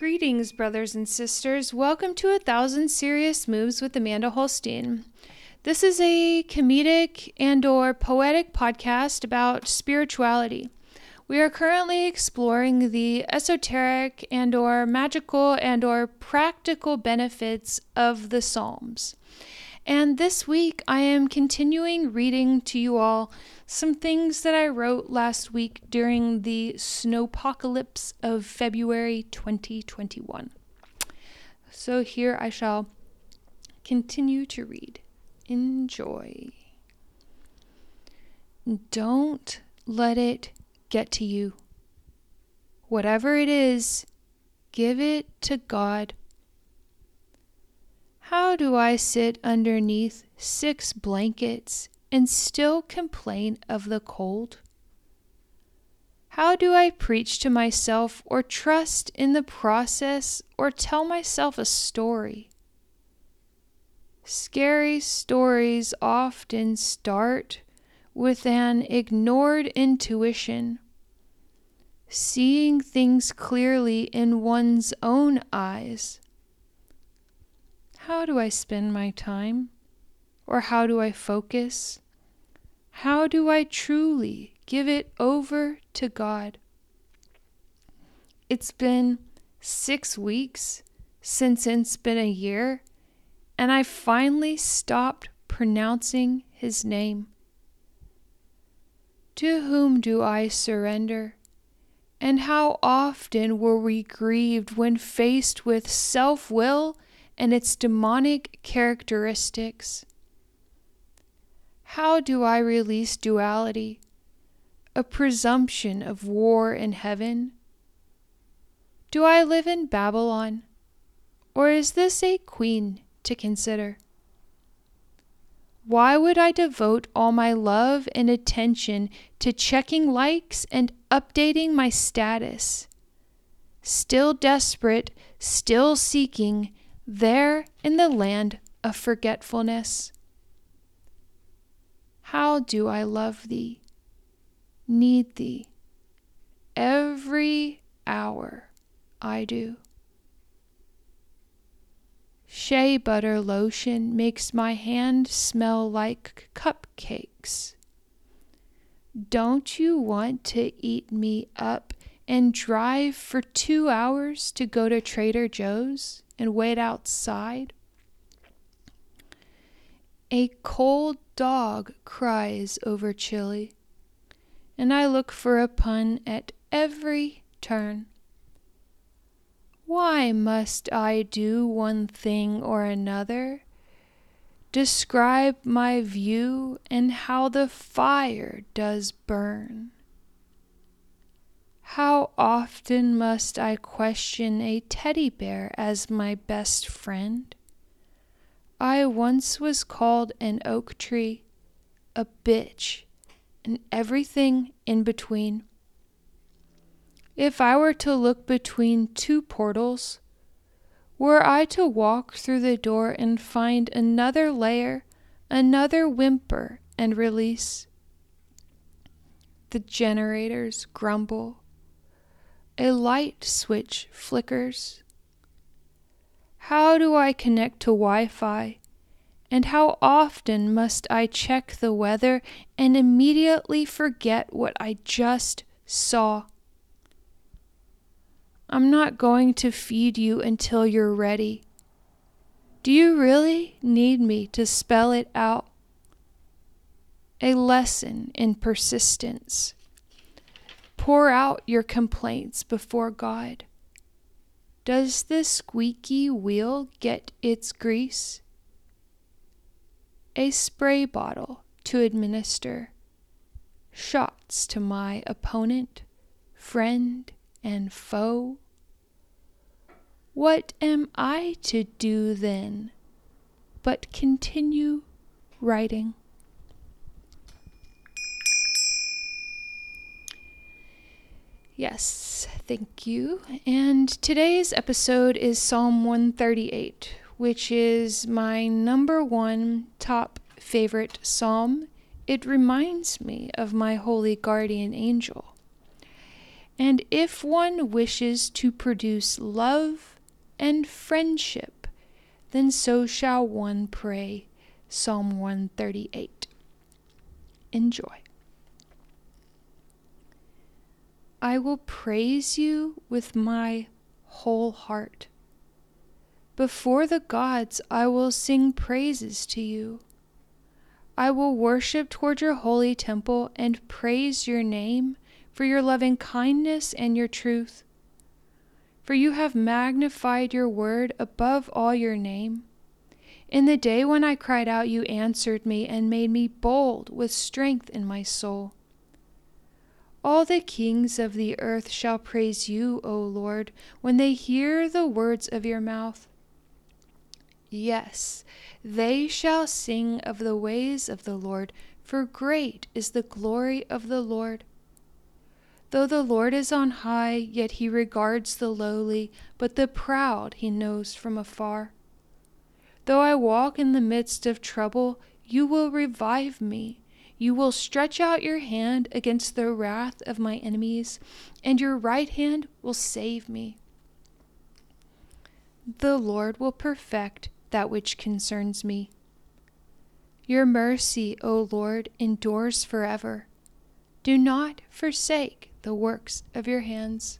Greetings, brothers and sisters. Welcome to A Thousand Serious Moves with Amanda Holstein. This is a comedic and or poetic podcast about spirituality. We are currently exploring the esoteric and or magical and or practical benefits of the Psalms. And this week I am continuing reading to you all some things that I wrote last week during the snowpocalypse of February 2021. So here I shall continue to read. Enjoy. Don't let it get to you. Whatever it is, give it to God. How do I sit underneath six blankets and still complain of the cold? How do I preach to myself or trust in the process or tell myself a story? Scary stories often start with an ignored intuition, seeing things clearly in one's own eyes. How do I spend my time? Or how do I focus? How do I truly give it over to God? It's been six weeks since it's been a year, and I finally stopped pronouncing his name. To whom do I surrender? And how often were we grieved when faced with self will and its demonic characteristics? How do I release duality, a presumption of war in heaven? Do I live in Babylon, or is this a queen to consider? Why would I devote all my love and attention to checking likes and updating my status? Still desperate, still seeking, there in the land of forgetfulness. How do I love thee, need thee, every hour I do. Shea butter lotion makes my hand smell like cupcakes. Don't you want to eat me up and drive for two hours to go to Trader Joe's and wait outside? A cold dog cries over chili, and I look for a pun at every turn. Why must I do one thing or another? Describe my view and how the fire does burn. How often must I question a teddy bear as my best friend? I once was called an oak tree, a bitch, and everything in between. If I were to look between two portals, were I to walk through the door and find another layer, another whimper and release? The generators grumble. A light switch flickers. How do I connect to Wi Fi? And how often must I check the weather and immediately forget what I just saw? I'm not going to feed you until you're ready. Do you really need me to spell it out? A lesson in persistence. Pour out your complaints before God. Does the squeaky wheel get its grease? A spray bottle to administer shots to my opponent, friend, and foe. What am I to do then but continue writing? Yes, thank you. And today's episode is Psalm 138, which is my number one top favorite psalm. It reminds me of my holy guardian angel. And if one wishes to produce love and friendship, then so shall one pray. Psalm 138. Enjoy. I will praise you with my whole heart. Before the gods, I will sing praises to you. I will worship toward your holy temple and praise your name for your loving kindness and your truth. For you have magnified your word above all your name. In the day when I cried out, you answered me and made me bold with strength in my soul. All the kings of the earth shall praise you, O Lord, when they hear the words of your mouth. Yes, they shall sing of the ways of the Lord, for great is the glory of the Lord. Though the Lord is on high, yet he regards the lowly, but the proud he knows from afar. Though I walk in the midst of trouble, you will revive me. You will stretch out your hand against the wrath of my enemies, and your right hand will save me. The Lord will perfect that which concerns me. Your mercy, O Lord, endures forever. Do not forsake the works of your hands.